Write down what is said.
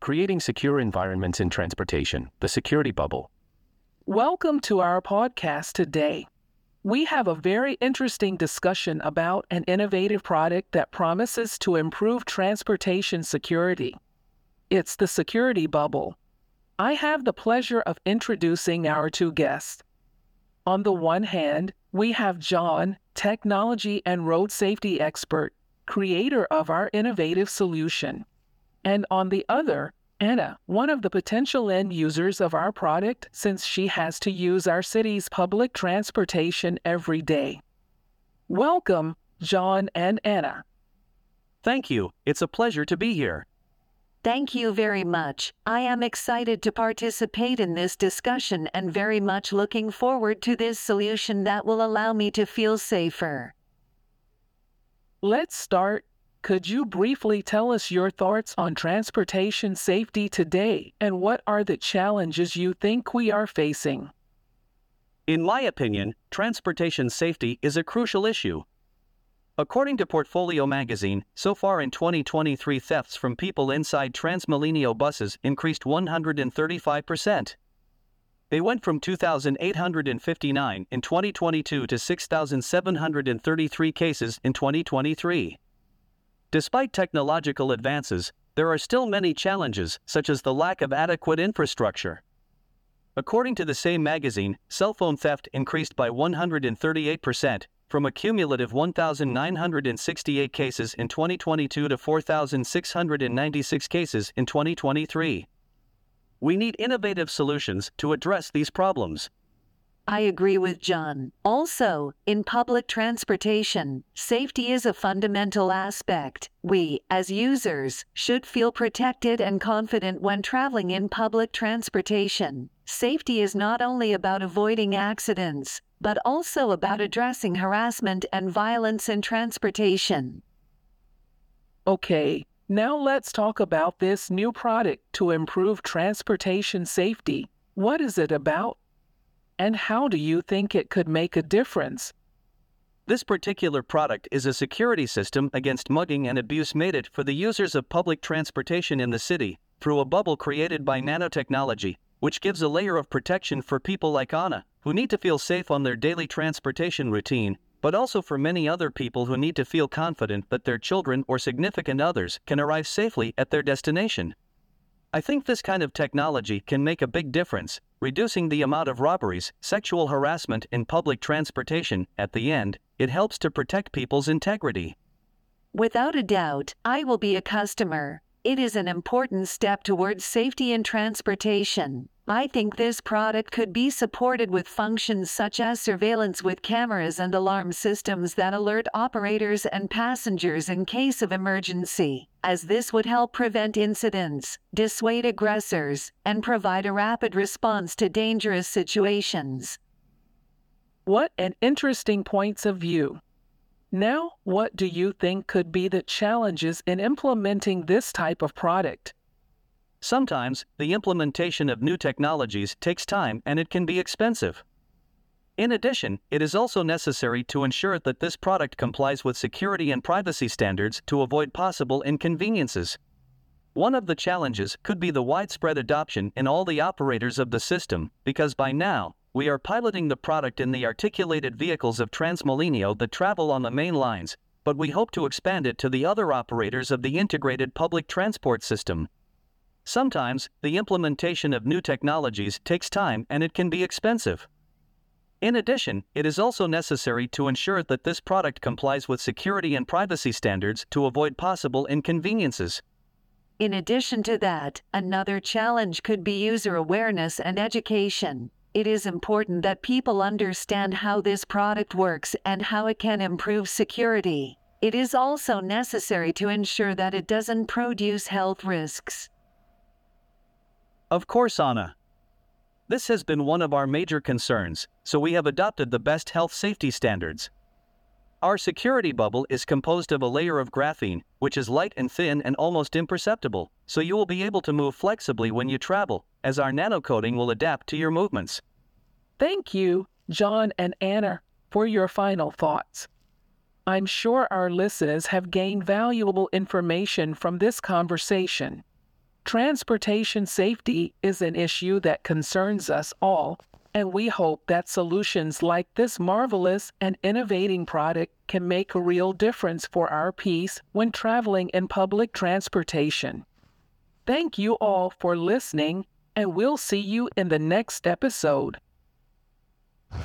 Creating Secure Environments in Transportation, the Security Bubble. Welcome to our podcast today. We have a very interesting discussion about an innovative product that promises to improve transportation security. It's the Security Bubble. I have the pleasure of introducing our two guests. On the one hand, we have John, technology and road safety expert, creator of our innovative solution. And on the other, Anna, one of the potential end users of our product since she has to use our city's public transportation every day. Welcome, John and Anna. Thank you. It's a pleasure to be here. Thank you very much. I am excited to participate in this discussion and very much looking forward to this solution that will allow me to feel safer. Let's start could you briefly tell us your thoughts on transportation safety today and what are the challenges you think we are facing? In my opinion, transportation safety is a crucial issue. According to Portfolio magazine, so far in 2023, thefts from people inside Transmilenio buses increased 135%. They went from 2,859 in 2022 to 6,733 cases in 2023. Despite technological advances, there are still many challenges, such as the lack of adequate infrastructure. According to the same magazine, cell phone theft increased by 138%, from a cumulative 1,968 cases in 2022 to 4,696 cases in 2023. We need innovative solutions to address these problems. I agree with John. Also, in public transportation, safety is a fundamental aspect. We, as users, should feel protected and confident when traveling in public transportation. Safety is not only about avoiding accidents, but also about addressing harassment and violence in transportation. Okay, now let's talk about this new product to improve transportation safety. What is it about? And how do you think it could make a difference? This particular product is a security system against mugging and abuse made it for the users of public transportation in the city through a bubble created by nanotechnology, which gives a layer of protection for people like Anna, who need to feel safe on their daily transportation routine, but also for many other people who need to feel confident that their children or significant others can arrive safely at their destination. I think this kind of technology can make a big difference, reducing the amount of robberies, sexual harassment in public transportation. At the end, it helps to protect people's integrity. Without a doubt, I will be a customer. It is an important step towards safety in transportation. I think this product could be supported with functions such as surveillance with cameras and alarm systems that alert operators and passengers in case of emergency, as this would help prevent incidents, dissuade aggressors, and provide a rapid response to dangerous situations. What an interesting points of view. Now, what do you think could be the challenges in implementing this type of product? Sometimes, the implementation of new technologies takes time and it can be expensive. In addition, it is also necessary to ensure that this product complies with security and privacy standards to avoid possible inconveniences. One of the challenges could be the widespread adoption in all the operators of the system, because by now, we are piloting the product in the articulated vehicles of Transmilenio that travel on the main lines, but we hope to expand it to the other operators of the integrated public transport system. Sometimes, the implementation of new technologies takes time and it can be expensive. In addition, it is also necessary to ensure that this product complies with security and privacy standards to avoid possible inconveniences. In addition to that, another challenge could be user awareness and education it is important that people understand how this product works and how it can improve security. It is also necessary to ensure that it doesn't produce health risks. Of course, Anna. This has been one of our major concerns, so we have adopted the best health safety standards. Our security bubble is composed of a layer of graphene, which is light and thin and almost imperceptible, so you will be able to move flexibly when you travel, as our nanocoating will adapt to your movements. Thank you, John and Anna, for your final thoughts. I'm sure our listeners have gained valuable information from this conversation. Transportation safety is an issue that concerns us all, and we hope that solutions like this marvelous and innovating product can make a real difference for our peace when traveling in public transportation. Thank you all for listening, and we'll see you in the next episode.